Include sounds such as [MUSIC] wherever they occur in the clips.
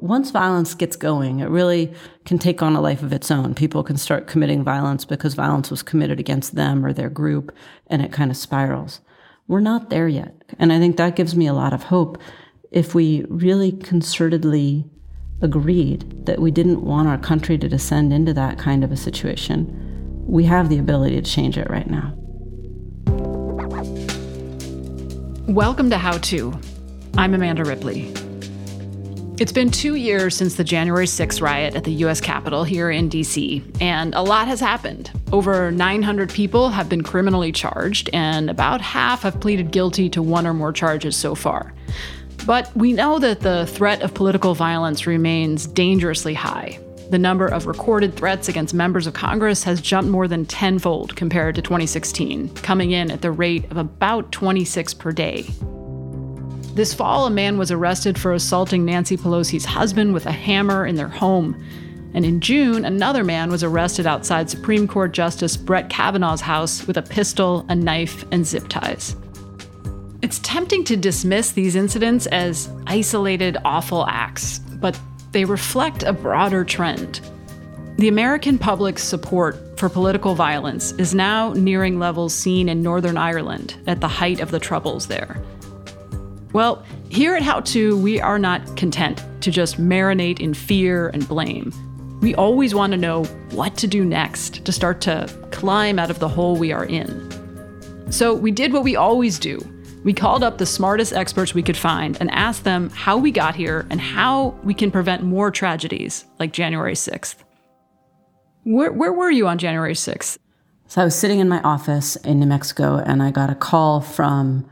Once violence gets going, it really can take on a life of its own. People can start committing violence because violence was committed against them or their group, and it kind of spirals. We're not there yet. And I think that gives me a lot of hope. If we really concertedly agreed that we didn't want our country to descend into that kind of a situation, we have the ability to change it right now. Welcome to How To. I'm Amanda Ripley. It's been two years since the January 6th riot at the U.S. Capitol here in D.C., and a lot has happened. Over 900 people have been criminally charged, and about half have pleaded guilty to one or more charges so far. But we know that the threat of political violence remains dangerously high. The number of recorded threats against members of Congress has jumped more than tenfold compared to 2016, coming in at the rate of about 26 per day. This fall, a man was arrested for assaulting Nancy Pelosi's husband with a hammer in their home. And in June, another man was arrested outside Supreme Court Justice Brett Kavanaugh's house with a pistol, a knife, and zip ties. It's tempting to dismiss these incidents as isolated, awful acts, but they reflect a broader trend. The American public's support for political violence is now nearing levels seen in Northern Ireland at the height of the Troubles there. Well, here at How To, we are not content to just marinate in fear and blame. We always want to know what to do next to start to climb out of the hole we are in. So we did what we always do. We called up the smartest experts we could find and asked them how we got here and how we can prevent more tragedies like January 6th. Where, where were you on January 6th? So I was sitting in my office in New Mexico and I got a call from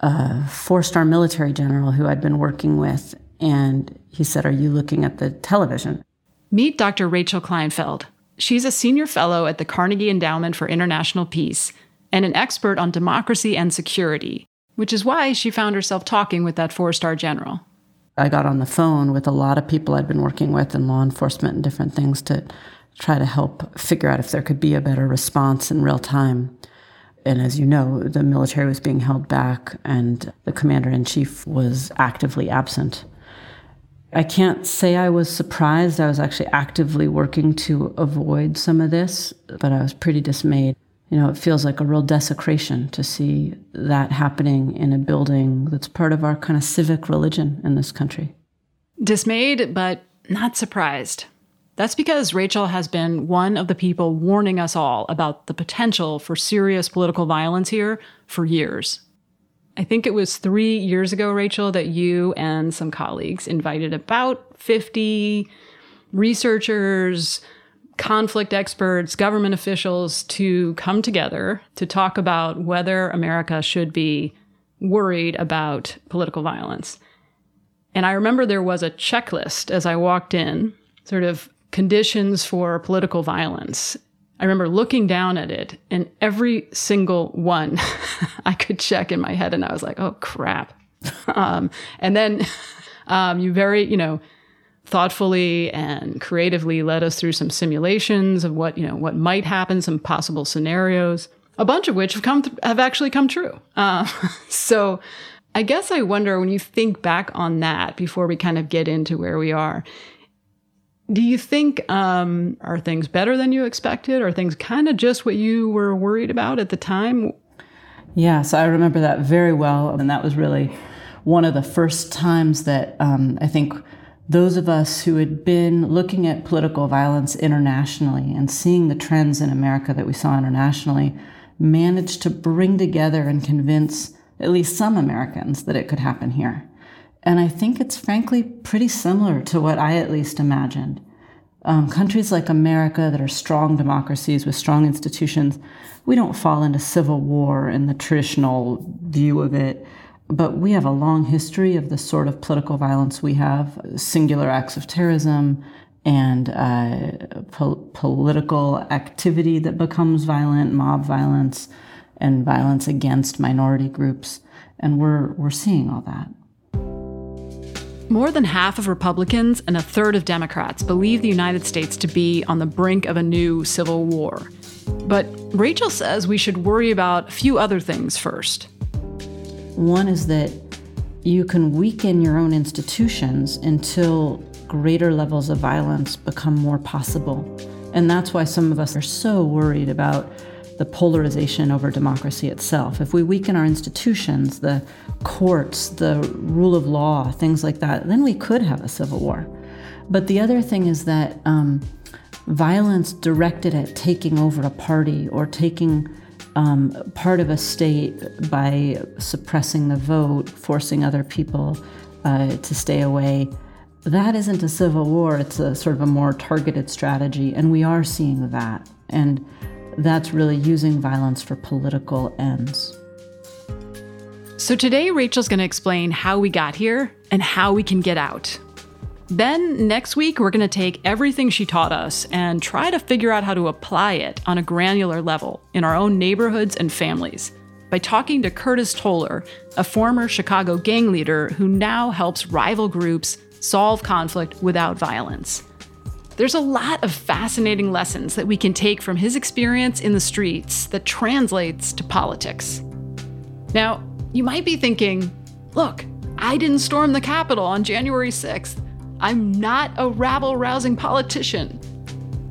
a four star military general who I'd been working with. And he said, Are you looking at the television? Meet Dr. Rachel Kleinfeld. She's a senior fellow at the Carnegie Endowment for International Peace and an expert on democracy and security, which is why she found herself talking with that four star general. I got on the phone with a lot of people I'd been working with in law enforcement and different things to try to help figure out if there could be a better response in real time. And as you know, the military was being held back and the commander in chief was actively absent. I can't say I was surprised. I was actually actively working to avoid some of this, but I was pretty dismayed. You know, it feels like a real desecration to see that happening in a building that's part of our kind of civic religion in this country. Dismayed, but not surprised. That's because Rachel has been one of the people warning us all about the potential for serious political violence here for years. I think it was three years ago, Rachel, that you and some colleagues invited about 50 researchers, conflict experts, government officials to come together to talk about whether America should be worried about political violence. And I remember there was a checklist as I walked in, sort of conditions for political violence. I remember looking down at it, and every single one [LAUGHS] I could check in my head, and I was like, "Oh crap!" [LAUGHS] um, and then [LAUGHS] um, you very, you know, thoughtfully and creatively led us through some simulations of what you know what might happen, some possible scenarios, a bunch of which have come th- have actually come true. Uh, so. I guess I wonder when you think back on that before we kind of get into where we are, do you think um, are things better than you expected? Are things kind of just what you were worried about at the time? Yes, I remember that very well, and that was really one of the first times that um, I think those of us who had been looking at political violence internationally and seeing the trends in America that we saw internationally managed to bring together and convince at least some Americans that it could happen here. And I think it's frankly pretty similar to what I at least imagined. Um, countries like America that are strong democracies with strong institutions, we don't fall into civil war in the traditional view of it. but we have a long history of the sort of political violence we have singular acts of terrorism and uh, po- political activity that becomes violent, mob violence, and violence against minority groups. And we're, we're seeing all that. More than half of Republicans and a third of Democrats believe the United States to be on the brink of a new civil war. But Rachel says we should worry about a few other things first. One is that you can weaken your own institutions until greater levels of violence become more possible. And that's why some of us are so worried about the polarization over democracy itself. If we weaken our institutions, the courts, the rule of law, things like that, then we could have a civil war. But the other thing is that um, violence directed at taking over a party or taking um, part of a state by suppressing the vote, forcing other people uh, to stay away. That isn't a civil war, it's a sort of a more targeted strategy, and we are seeing that. And that's really using violence for political ends. So today, Rachel's going to explain how we got here and how we can get out. Then, next week, we're going to take everything she taught us and try to figure out how to apply it on a granular level in our own neighborhoods and families by talking to Curtis Toler, a former Chicago gang leader who now helps rival groups solve conflict without violence. There's a lot of fascinating lessons that we can take from his experience in the streets that translates to politics. Now, you might be thinking, look, I didn't storm the Capitol on January 6th. I'm not a rabble rousing politician.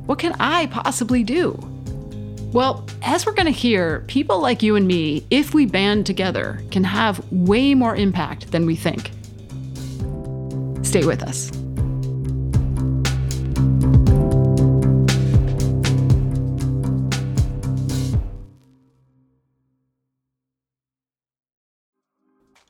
What can I possibly do? Well, as we're going to hear, people like you and me, if we band together, can have way more impact than we think. Stay with us.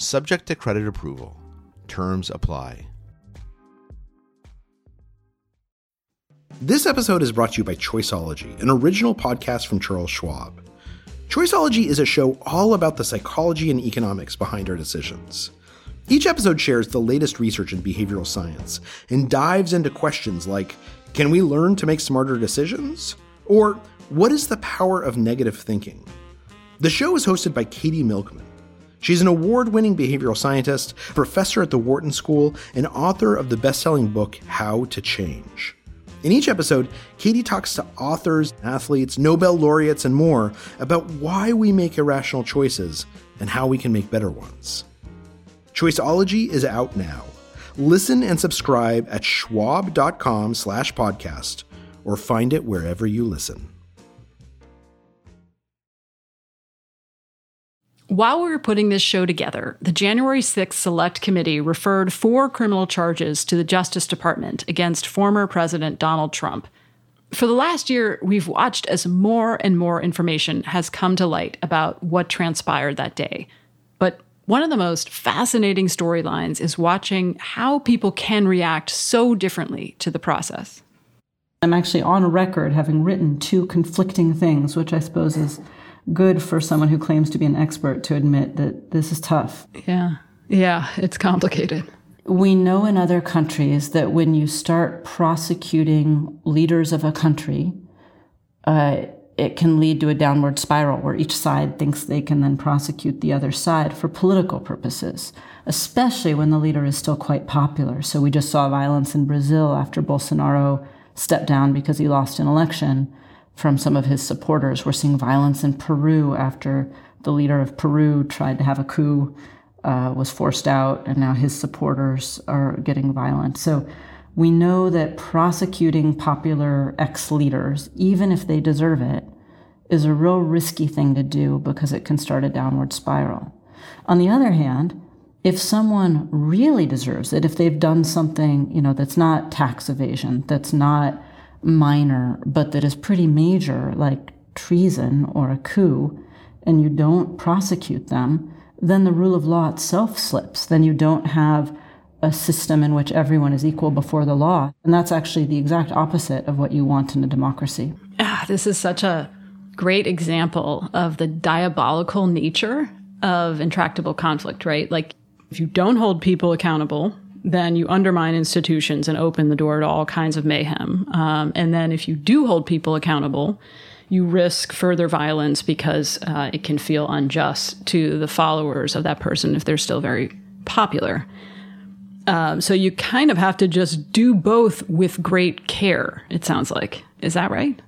Subject to credit approval. Terms apply. This episode is brought to you by Choiceology, an original podcast from Charles Schwab. Choiceology is a show all about the psychology and economics behind our decisions. Each episode shares the latest research in behavioral science and dives into questions like Can we learn to make smarter decisions? Or What is the power of negative thinking? The show is hosted by Katie Milkman. She's an award winning behavioral scientist, professor at the Wharton School, and author of the best selling book, How to Change. In each episode, Katie talks to authors, athletes, Nobel laureates, and more about why we make irrational choices and how we can make better ones. Choiceology is out now. Listen and subscribe at schwab.com slash podcast or find it wherever you listen. While we were putting this show together, the January 6th Select Committee referred four criminal charges to the Justice Department against former President Donald Trump. For the last year, we've watched as more and more information has come to light about what transpired that day. But one of the most fascinating storylines is watching how people can react so differently to the process. I'm actually on record having written two conflicting things, which I suppose is good for someone who claims to be an expert to admit that this is tough. Yeah. Yeah, it's complicated. We know in other countries that when you start prosecuting leaders of a country, uh, it can lead to a downward spiral where each side thinks they can then prosecute the other side for political purposes, especially when the leader is still quite popular. So we just saw violence in Brazil after Bolsonaro stepped down because he lost an election from some of his supporters. We're seeing violence in Peru after the leader of Peru tried to have a coup, uh, was forced out, and now his supporters are getting violent. So we know that prosecuting popular ex leaders, even if they deserve it, is a real risky thing to do because it can start a downward spiral. On the other hand, if someone really deserves it, if they've done something, you know, that's not tax evasion, that's not minor, but that is pretty major, like treason or a coup, and you don't prosecute them, then the rule of law itself slips. Then you don't have a system in which everyone is equal before the law. And that's actually the exact opposite of what you want in a democracy. Ah, this is such a great example of the diabolical nature of intractable conflict, right? Like, if you don't hold people accountable, then you undermine institutions and open the door to all kinds of mayhem. Um, and then if you do hold people accountable, you risk further violence because uh, it can feel unjust to the followers of that person if they're still very popular. Um, so you kind of have to just do both with great care, it sounds like. Is that right?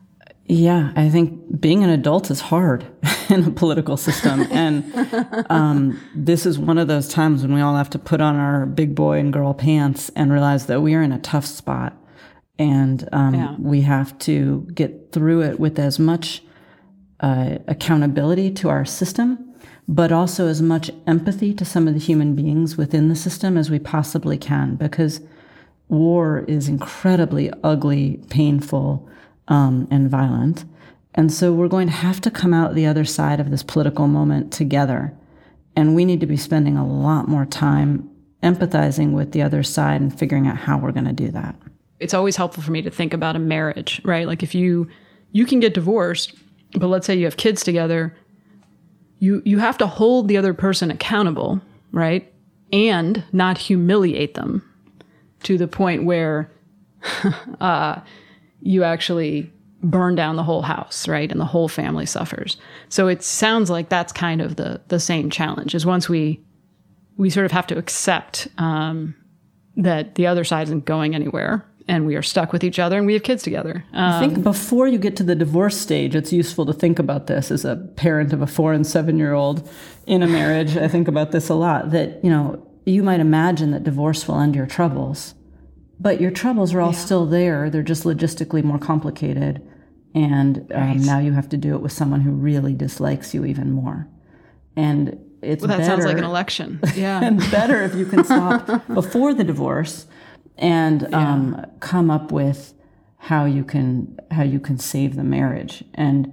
Yeah, I think being an adult is hard [LAUGHS] in a political system. [LAUGHS] And um, this is one of those times when we all have to put on our big boy and girl pants and realize that we are in a tough spot. And um, yeah. we have to get through it with as much uh, accountability to our system but also as much empathy to some of the human beings within the system as we possibly can, because war is incredibly ugly, painful, um, and violent. And so we're going to have to come out the other side of this political moment together. And we need to be spending a lot more time empathizing with the other side and figuring out how we're going to do that. It's always helpful for me to think about a marriage, right? Like if you you can get divorced, but let's say you have kids together, you you have to hold the other person accountable, right? And not humiliate them to the point where [LAUGHS] uh, you actually burn down the whole house, right? And the whole family suffers. So it sounds like that's kind of the the same challenge. Is once we we sort of have to accept um, that the other side isn't going anywhere, and we are stuck with each other and we have kids together. Um, I think before you get to the divorce stage, it's useful to think about this as a parent of a four and seven year old in a marriage. I think about this a lot that, you know, you might imagine that divorce will end your troubles, but your troubles are all yeah. still there. They're just logistically more complicated. And um, right. now you have to do it with someone who really dislikes you even more. And it's well, that better, sounds like an election. [LAUGHS] Yeah. and better if you can stop [LAUGHS] before the divorce and yeah. um, come up with how you can how you can save the marriage. And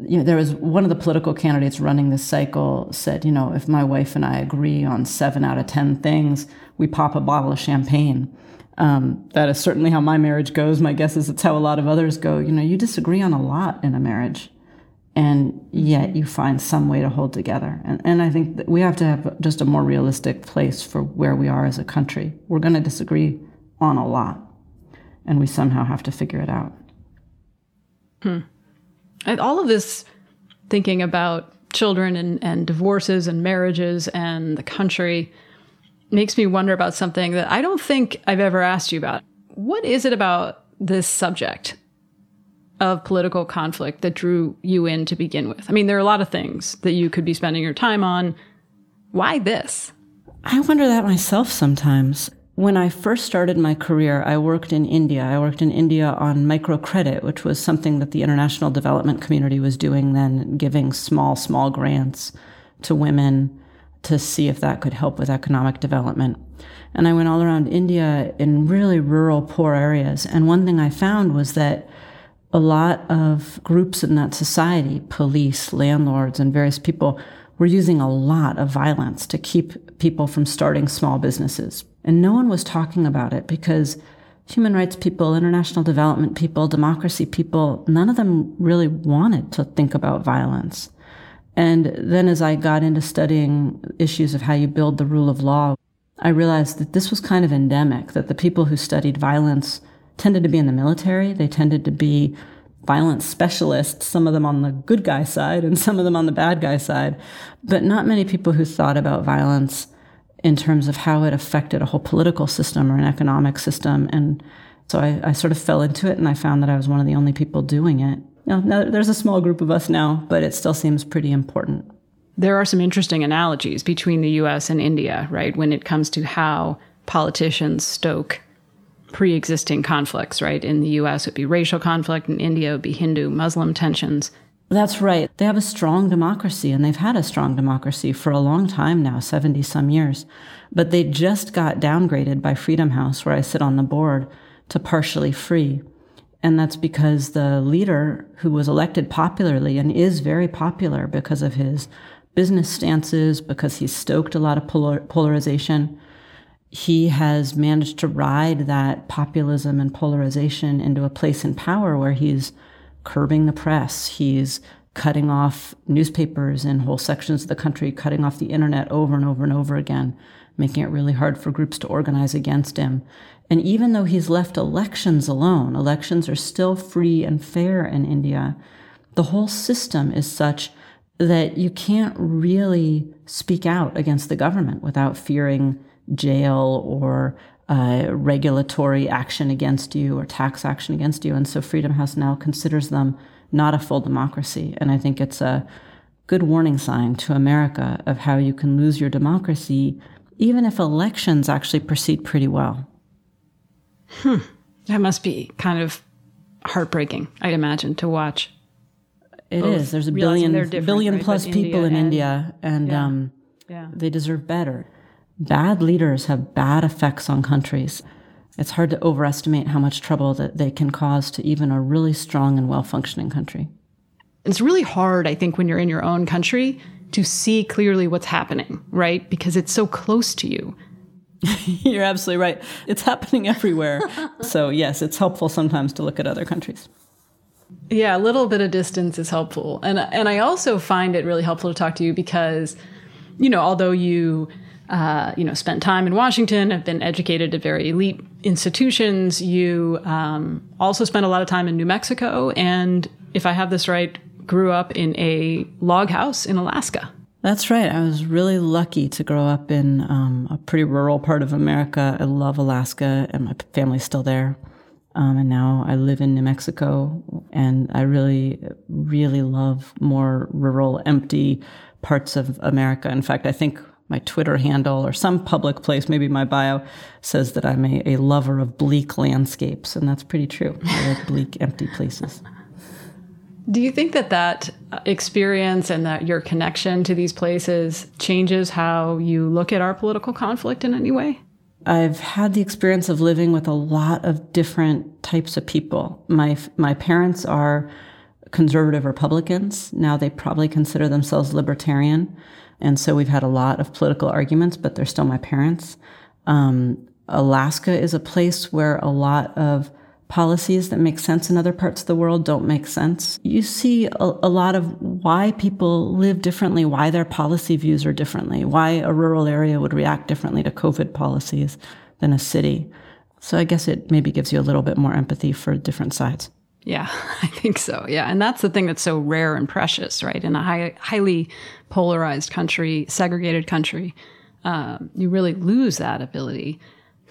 you know, there was one of the political candidates running this cycle said, you know, if my wife and I agree on seven out of ten things, we pop a bottle of champagne. Um, that is certainly how my marriage goes. My guess is it's how a lot of others go. You know, you disagree on a lot in a marriage, and yet you find some way to hold together. And, and I think that we have to have just a more realistic place for where we are as a country. We're going to disagree on a lot, and we somehow have to figure it out. Hmm. And all of this thinking about children and, and divorces and marriages and the country makes me wonder about something that I don't think I've ever asked you about. What is it about this subject of political conflict that drew you in to begin with? I mean, there are a lot of things that you could be spending your time on. Why this? I wonder that myself sometimes. When I first started my career, I worked in India. I worked in India on microcredit, which was something that the international development community was doing then, giving small, small grants to women to see if that could help with economic development. And I went all around India in really rural, poor areas. And one thing I found was that a lot of groups in that society, police, landlords, and various people, were using a lot of violence to keep people from starting small businesses. And no one was talking about it because human rights people, international development people, democracy people, none of them really wanted to think about violence. And then as I got into studying issues of how you build the rule of law, I realized that this was kind of endemic, that the people who studied violence tended to be in the military. They tended to be violence specialists, some of them on the good guy side and [LAUGHS] some of them on the bad guy side, but not many people who thought about violence in terms of how it affected a whole political system or an economic system. And so I, I sort of fell into it and I found that I was one of the only people doing it. You know, there's a small group of us now, but it still seems pretty important. There are some interesting analogies between the US and India, right, when it comes to how politicians stoke pre existing conflicts, right? In the US, it would be racial conflict, in India, it would be Hindu Muslim tensions. That's right. They have a strong democracy, and they've had a strong democracy for a long time now 70 some years. But they just got downgraded by Freedom House, where I sit on the board, to partially free. And that's because the leader, who was elected popularly and is very popular because of his business stances, because he stoked a lot of polar- polarization, he has managed to ride that populism and polarization into a place in power where he's curbing the press. He's cutting off newspapers in whole sections of the country, cutting off the internet over and over and over again, making it really hard for groups to organize against him. And even though he's left elections alone, elections are still free and fair in India, the whole system is such that you can't really speak out against the government without fearing jail or uh, regulatory action against you or tax action against you. And so Freedom House now considers them not a full democracy. And I think it's a good warning sign to America of how you can lose your democracy even if elections actually proceed pretty well. Hmm. That must be kind of heartbreaking, I'd imagine, to watch. It Both is. There's a billion, billion right? plus people India in and, India, and yeah. Um, yeah. they deserve better. Bad leaders have bad effects on countries. It's hard to overestimate how much trouble that they can cause to even a really strong and well functioning country. It's really hard, I think, when you're in your own country to see clearly what's happening, right? Because it's so close to you. [LAUGHS] you're absolutely right. It's happening everywhere. [LAUGHS] so, yes, it's helpful sometimes to look at other countries. Yeah, a little bit of distance is helpful. And and I also find it really helpful to talk to you because you know, although you uh, you know, spent time in Washington, have been educated at very elite institutions. You um, also spent a lot of time in New Mexico, and if I have this right, grew up in a log house in Alaska. That's right. I was really lucky to grow up in um, a pretty rural part of America. I love Alaska, and my family's still there. Um, and now I live in New Mexico, and I really, really love more rural, empty parts of America. In fact, I think my Twitter handle or some public place, maybe my bio, says that I'm a, a lover of bleak landscapes, and that's pretty true. I like bleak, empty places. [LAUGHS] Do you think that that experience and that your connection to these places changes how you look at our political conflict in any way? I've had the experience of living with a lot of different types of people. My my parents are conservative Republicans. Now they probably consider themselves libertarian. And so we've had a lot of political arguments, but they're still my parents. Um, Alaska is a place where a lot of policies that make sense in other parts of the world don't make sense. You see a, a, lot of why people live differently, why their policy views are differently, why a rural area would react differently to COVID policies than a city. So I guess it maybe gives you a little bit more empathy for different sides. Yeah, [LAUGHS] I think so. Yeah. And that's the thing that's so rare and precious, right? In a high, highly polarized country, segregated country, um, you really lose that ability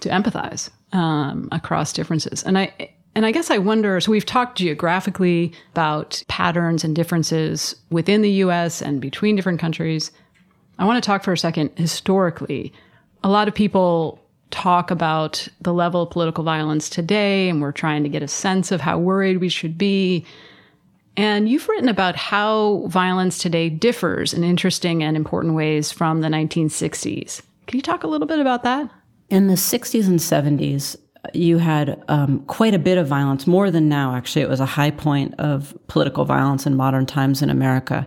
to empathize um, across differences. And I, and I guess I wonder so we've talked geographically about patterns and differences within the US and between different countries. I want to talk for a second historically. A lot of people talk about the level of political violence today, and we're trying to get a sense of how worried we should be. And you've written about how violence today differs in interesting and important ways from the 1960s. Can you talk a little bit about that? In the 60s and 70s, you had um, quite a bit of violence, more than now, actually. It was a high point of political violence in modern times in America.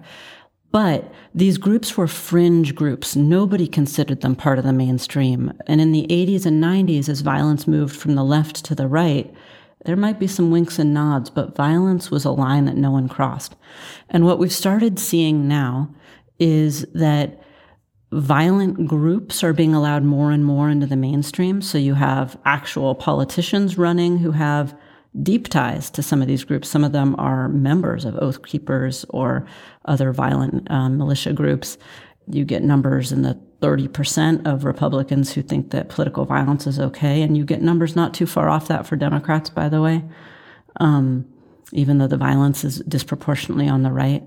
But these groups were fringe groups. Nobody considered them part of the mainstream. And in the 80s and 90s, as violence moved from the left to the right, there might be some winks and nods, but violence was a line that no one crossed. And what we've started seeing now is that violent groups are being allowed more and more into the mainstream. So you have actual politicians running who have deep ties to some of these groups. Some of them are members of Oath Keepers or other violent um, militia groups. You get numbers in the 30% of Republicans who think that political violence is okay. And you get numbers not too far off that for Democrats, by the way, um, even though the violence is disproportionately on the right.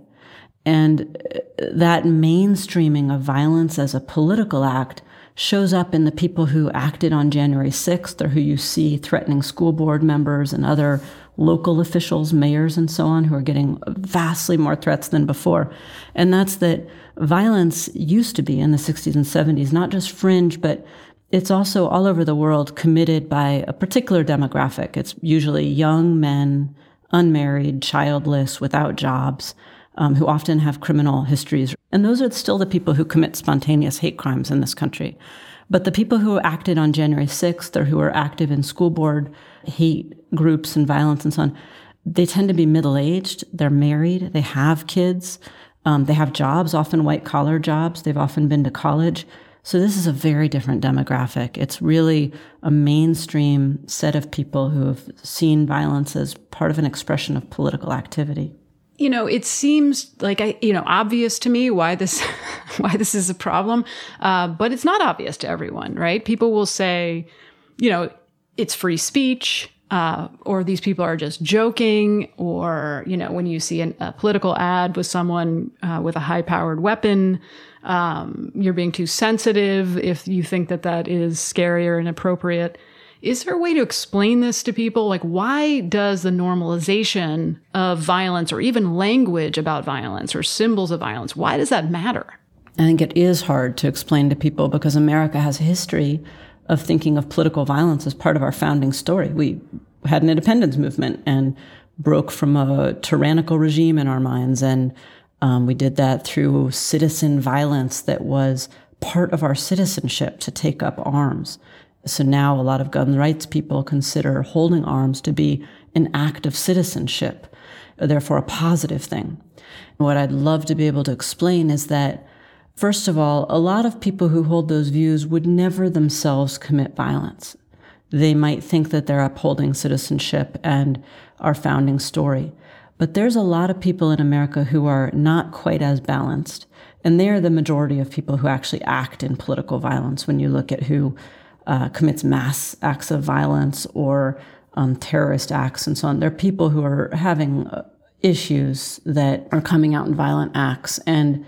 And uh, that mainstreaming of violence as a political act shows up in the people who acted on January 6th or who you see threatening school board members and other local officials, mayors, and so on, who are getting vastly more threats than before. And that's that violence used to be in the 60s and 70s, not just fringe, but it's also all over the world committed by a particular demographic. It's usually young men, unmarried, childless, without jobs, um, who often have criminal histories. And those are still the people who commit spontaneous hate crimes in this country. But the people who acted on January 6th or who are active in school board hate groups and violence and so on, they tend to be middle aged. They're married. They have kids. Um, they have jobs, often white collar jobs. They've often been to college. So this is a very different demographic. It's really a mainstream set of people who have seen violence as part of an expression of political activity you know, it seems like I, you know, obvious to me why this, [LAUGHS] why this is a problem, uh, but it's not obvious to everyone, right? People will say, you know, it's free speech, uh, or these people are just joking, or you know, when you see an, a political ad with someone uh, with a high-powered weapon, um, you're being too sensitive if you think that that is scary or inappropriate. Is there a way to explain this to people? Like, why does the normalization of violence or even language about violence or symbols of violence, why does that matter? I think it is hard to explain to people because America has a history of thinking of political violence as part of our founding story. We had an independence movement and broke from a tyrannical regime in our minds. And um, we did that through citizen violence that was part of our citizenship to take up arms. So now a lot of gun rights people consider holding arms to be an act of citizenship, therefore a positive thing. What I'd love to be able to explain is that, first of all, a lot of people who hold those views would never themselves commit violence. They might think that they're upholding citizenship and our founding story. But there's a lot of people in America who are not quite as balanced. And they're the majority of people who actually act in political violence when you look at who uh, commits mass acts of violence or um, terrorist acts and so on. There are people who are having uh, issues that are coming out in violent acts, and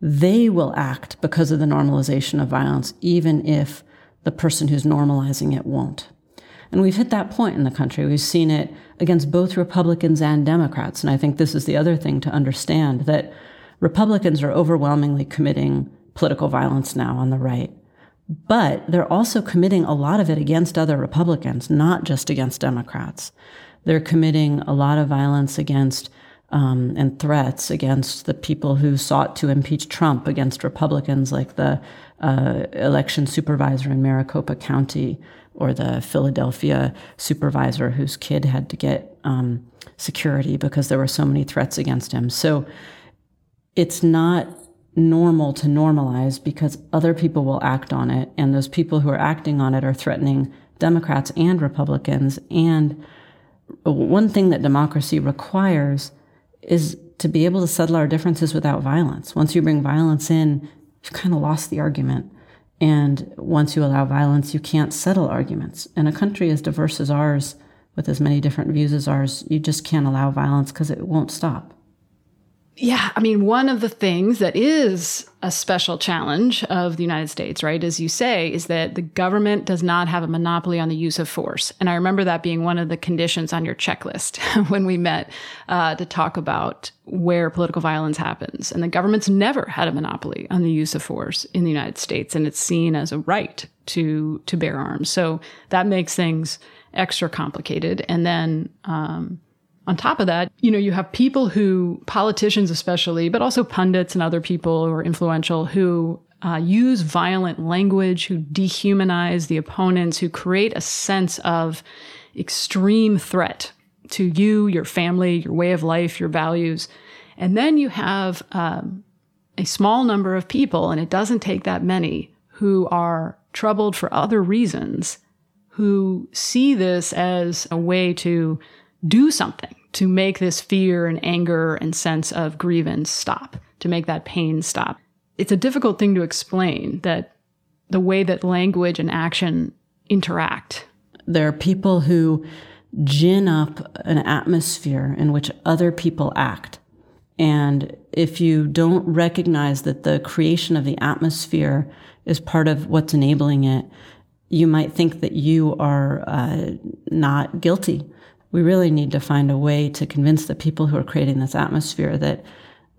they will act because of the normalization of violence, even if the person who's normalizing it won't. And we've hit that point in the country. We've seen it against both Republicans and Democrats. And I think this is the other thing to understand that Republicans are overwhelmingly committing political violence now on the right. But they're also committing a lot of it against other Republicans, not just against Democrats. They're committing a lot of violence against um, and threats against the people who sought to impeach Trump, against Republicans like the uh, election supervisor in Maricopa County or the Philadelphia supervisor whose kid had to get um, security because there were so many threats against him. So it's not normal to normalize because other people will act on it. And those people who are acting on it are threatening Democrats and Republicans. And one thing that democracy requires is to be able to settle our differences without violence. Once you bring violence in, you've kind of lost the argument. And once you allow violence, you can't settle arguments. In a country as diverse as ours, with as many different views as ours, you just can't allow violence because it won't stop. Yeah, I mean, one of the things that is a special challenge of the United States, right, as you say, is that the government does not have a monopoly on the use of force. And I remember that being one of the conditions on your checklist [LAUGHS] when we met uh, to talk about where political violence happens. And the government's never had a monopoly on the use of force in the United States, and it's seen as a right to to bear arms. So that makes things extra complicated. And then um, on top of that, you know, you have people who, politicians especially, but also pundits and other people who are influential who uh, use violent language, who dehumanize the opponents, who create a sense of extreme threat to you, your family, your way of life, your values. And then you have um, a small number of people, and it doesn't take that many, who are troubled for other reasons, who see this as a way to do something to make this fear and anger and sense of grievance stop, to make that pain stop. It's a difficult thing to explain that the way that language and action interact. There are people who gin up an atmosphere in which other people act. And if you don't recognize that the creation of the atmosphere is part of what's enabling it, you might think that you are uh, not guilty. We really need to find a way to convince the people who are creating this atmosphere that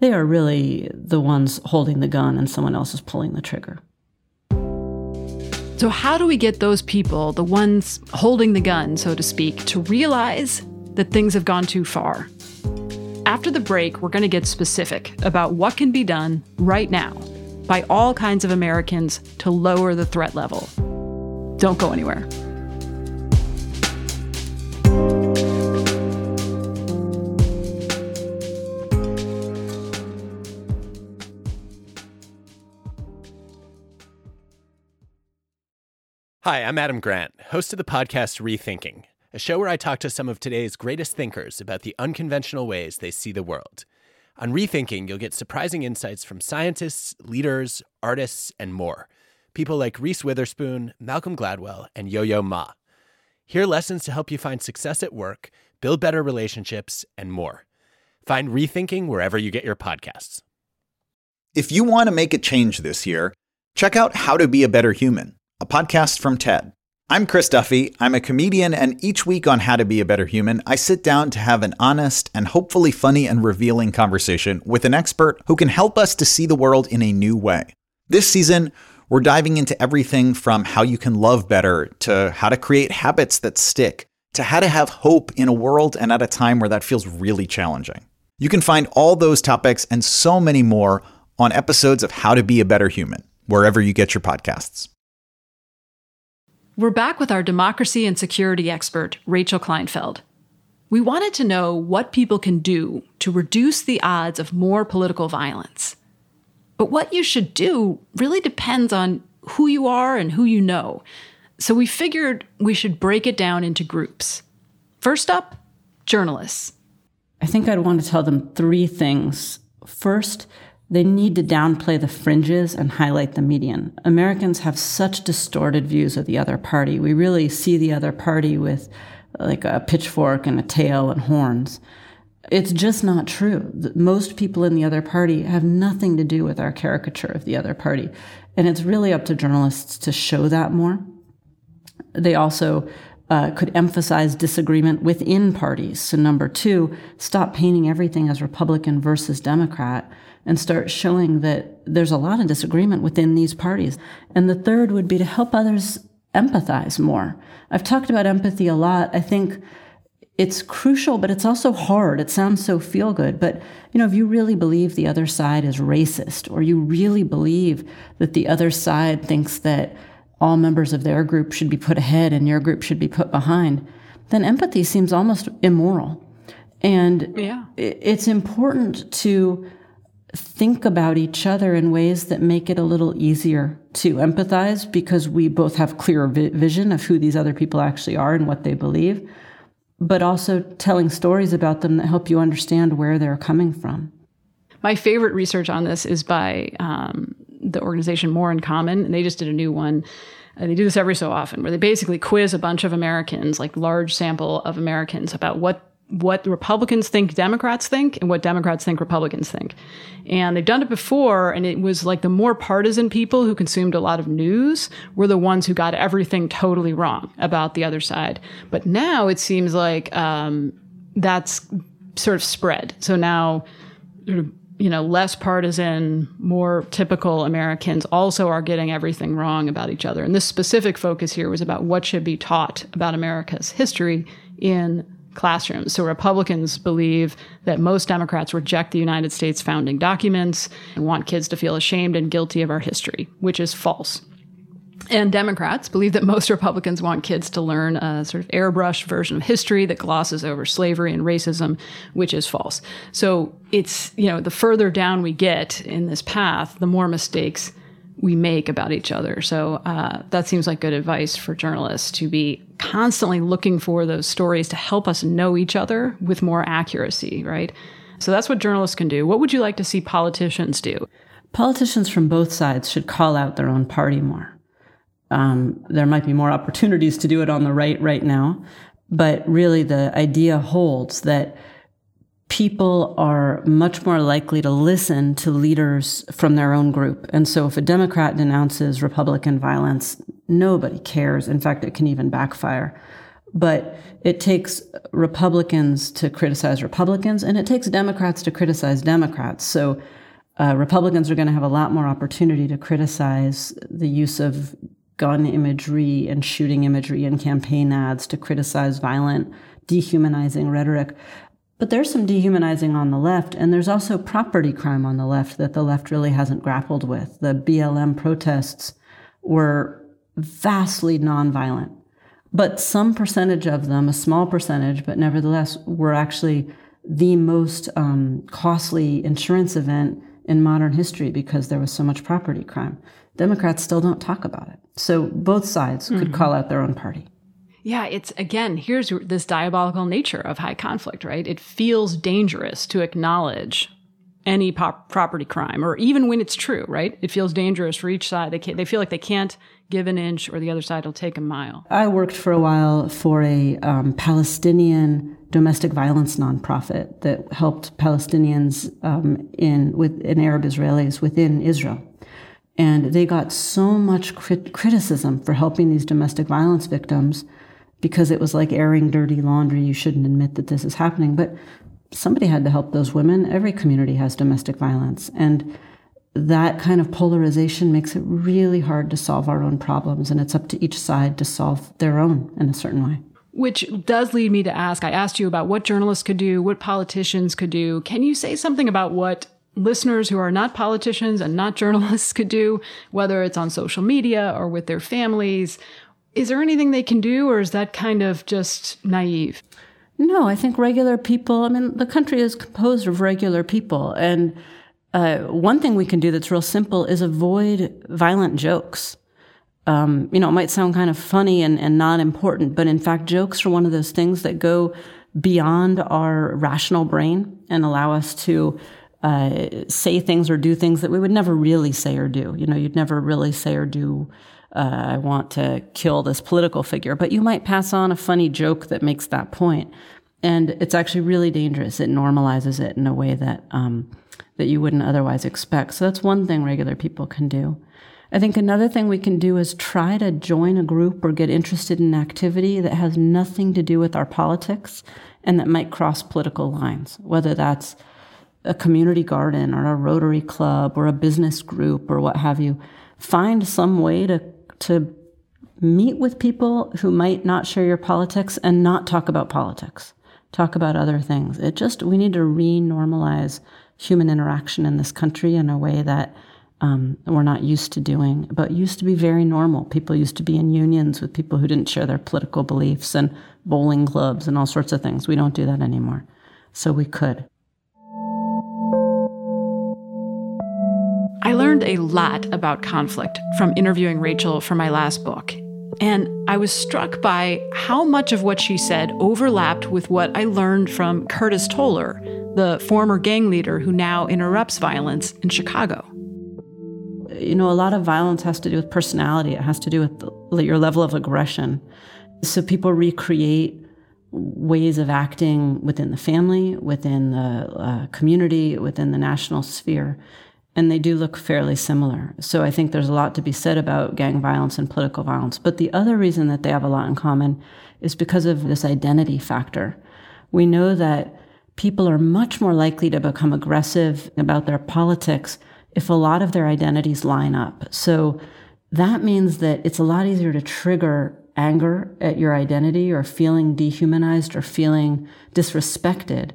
they are really the ones holding the gun and someone else is pulling the trigger. So, how do we get those people, the ones holding the gun, so to speak, to realize that things have gone too far? After the break, we're going to get specific about what can be done right now by all kinds of Americans to lower the threat level. Don't go anywhere. Hi, I'm Adam Grant, host of the podcast Rethinking, a show where I talk to some of today's greatest thinkers about the unconventional ways they see the world. On Rethinking, you'll get surprising insights from scientists, leaders, artists, and more people like Reese Witherspoon, Malcolm Gladwell, and Yo Yo Ma. Hear lessons to help you find success at work, build better relationships, and more. Find Rethinking wherever you get your podcasts. If you want to make a change this year, check out How to Be a Better Human, a podcast from TED. I'm Chris Duffy. I'm a comedian, and each week on How to Be a Better Human, I sit down to have an honest and hopefully funny and revealing conversation with an expert who can help us to see the world in a new way. This season, we're diving into everything from how you can love better to how to create habits that stick to how to have hope in a world and at a time where that feels really challenging. You can find all those topics and so many more on episodes of How to Be a Better Human, wherever you get your podcasts. We're back with our democracy and security expert, Rachel Kleinfeld. We wanted to know what people can do to reduce the odds of more political violence. But what you should do really depends on who you are and who you know. So we figured we should break it down into groups. First up, journalists. I think I'd want to tell them three things. First, they need to downplay the fringes and highlight the median. Americans have such distorted views of the other party. We really see the other party with like a pitchfork and a tail and horns. It's just not true. Most people in the other party have nothing to do with our caricature of the other party. And it's really up to journalists to show that more. They also uh, could emphasize disagreement within parties. So, number two, stop painting everything as Republican versus Democrat and start showing that there's a lot of disagreement within these parties. And the third would be to help others empathize more. I've talked about empathy a lot. I think it's crucial, but it's also hard. It sounds so feel good. But, you know, if you really believe the other side is racist, or you really believe that the other side thinks that all members of their group should be put ahead and your group should be put behind, then empathy seems almost immoral. And yeah. it's important to think about each other in ways that make it a little easier to empathize because we both have clear vision of who these other people actually are and what they believe but also telling stories about them that help you understand where they're coming from. My favorite research on this is by um, the organization More in Common, and they just did a new one. Uh, they do this every so often, where they basically quiz a bunch of Americans, like large sample of Americans, about what what Republicans think Democrats think and what Democrats think Republicans think. And they've done it before, and it was like the more partisan people who consumed a lot of news were the ones who got everything totally wrong about the other side. But now it seems like um, that's sort of spread. So now, you know, less partisan, more typical Americans also are getting everything wrong about each other. And this specific focus here was about what should be taught about America's history in classrooms. So Republicans believe that most Democrats reject the United States founding documents and want kids to feel ashamed and guilty of our history, which is false. And Democrats believe that most Republicans want kids to learn a sort of airbrushed version of history that glosses over slavery and racism, which is false. So it's, you know, the further down we get in this path, the more mistakes we make about each other. So uh, that seems like good advice for journalists to be constantly looking for those stories to help us know each other with more accuracy, right? So that's what journalists can do. What would you like to see politicians do? Politicians from both sides should call out their own party more. Um, there might be more opportunities to do it on the right right now, but really the idea holds that people are much more likely to listen to leaders from their own group. And so if a Democrat denounces Republican violence, nobody cares. In fact, it can even backfire. But it takes Republicans to criticize Republicans, and it takes Democrats to criticize Democrats. So uh, Republicans are going to have a lot more opportunity to criticize the use of gun imagery and shooting imagery in campaign ads, to criticize violent, dehumanizing rhetoric. But there's some dehumanizing on the left, and there's also property crime on the left that the left really hasn't grappled with. The BLM protests were vastly nonviolent. But some percentage of them, a small percentage, but nevertheless, were actually the most um, costly insurance event in modern history because there was so much property crime. Democrats still don't talk about it. So both sides mm-hmm. could call out their own party. Yeah, it's again, here's this diabolical nature of high conflict, right? It feels dangerous to acknowledge any pop- property crime, or even when it's true, right? It feels dangerous for each side. They, can't, they feel like they can't give an inch or the other side will take a mile. I worked for a while for a um, Palestinian domestic violence nonprofit that helped Palestinians um, in with in Arab Israelis within Israel. And they got so much crit- criticism for helping these domestic violence victims because it was like airing dirty laundry. You shouldn't admit that this is happening. But somebody had to help those women. Every community has domestic violence. And that kind of polarization makes it really hard to solve our own problems. And it's up to each side to solve their own in a certain way. Which does lead me to ask I asked you about what journalists could do, what politicians could do. Can you say something about what listeners who are not politicians and not journalists [LAUGHS] could do, whether it's on social media or with their families? Is there anything they can do, or is that kind of just naive? No, I think regular people, I mean, the country is composed of regular people. And uh, one thing we can do that's real simple is avoid violent jokes. Um, you know, it might sound kind of funny and, and not important, but in fact, jokes are one of those things that go beyond our rational brain and allow us to uh, say things or do things that we would never really say or do. You know, you'd never really say or do uh, I want to kill this political figure, but you might pass on a funny joke that makes that point. And it's actually really dangerous. It normalizes it in a way that, um, that you wouldn't otherwise expect. So that's one thing regular people can do. I think another thing we can do is try to join a group or get interested in an activity that has nothing to do with our politics and that might cross political lines, whether that's a community garden or a Rotary Club or a business group or what have you. Find some way to to meet with people who might not share your politics and not talk about politics. Talk about other things. It just, we need to re-normalize human interaction in this country in a way that um, we're not used to doing, but used to be very normal. People used to be in unions with people who didn't share their political beliefs and bowling clubs and all sorts of things. We don't do that anymore. So we could. I learned a lot about conflict from interviewing Rachel for my last book. And I was struck by how much of what she said overlapped with what I learned from Curtis Toler, the former gang leader who now interrupts violence in Chicago. You know, a lot of violence has to do with personality, it has to do with your level of aggression. So people recreate ways of acting within the family, within the uh, community, within the national sphere and they do look fairly similar. So I think there's a lot to be said about gang violence and political violence. But the other reason that they have a lot in common is because of this identity factor. We know that people are much more likely to become aggressive about their politics if a lot of their identities line up. So that means that it's a lot easier to trigger anger at your identity or feeling dehumanized or feeling disrespected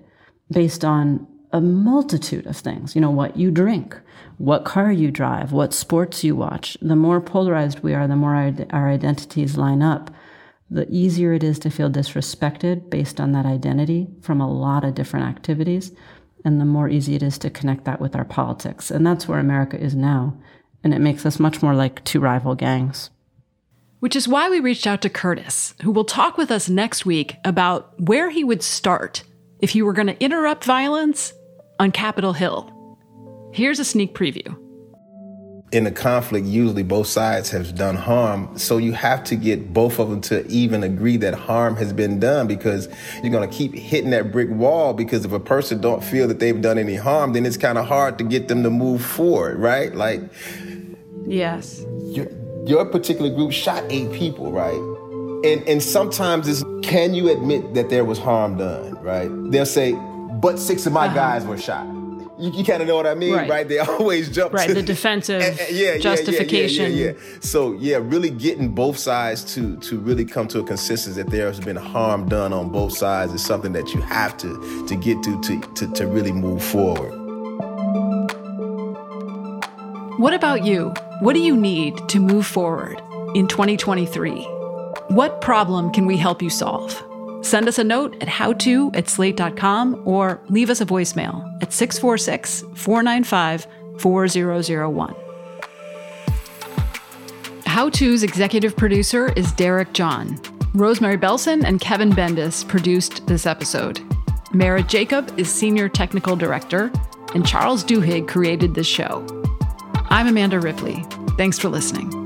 based on a multitude of things. You know, what you drink, what car you drive, what sports you watch. The more polarized we are, the more our, our identities line up, the easier it is to feel disrespected based on that identity from a lot of different activities. And the more easy it is to connect that with our politics. And that's where America is now. And it makes us much more like two rival gangs. Which is why we reached out to Curtis, who will talk with us next week about where he would start if he were going to interrupt violence on Capitol Hill. Here's a sneak preview. in a conflict, usually both sides have done harm. So you have to get both of them to even agree that harm has been done because you're going to keep hitting that brick wall because if a person don't feel that they've done any harm, then it's kind of hard to get them to move forward, right? Like, yes. Your, your particular group shot eight people, right? And, and sometimes it's, can you admit that there was harm done, right? They'll say, but six of my uh-huh. guys were shot you, you kind of know what I mean, right. right? They [LAUGHS] always jump right to the defensive and, and, yeah, justification. Yeah, yeah, yeah, So yeah, really getting both sides to to really come to a consensus that there has been harm done on both sides is something that you have to to get to to to, to really move forward. What about you? What do you need to move forward in 2023? What problem can we help you solve? Send us a note at howto at slate.com or leave us a voicemail at 646 495 4001. How To's executive producer is Derek John. Rosemary Belson and Kevin Bendis produced this episode. Merritt Jacob is senior technical director, and Charles Duhigg created this show. I'm Amanda Ripley. Thanks for listening.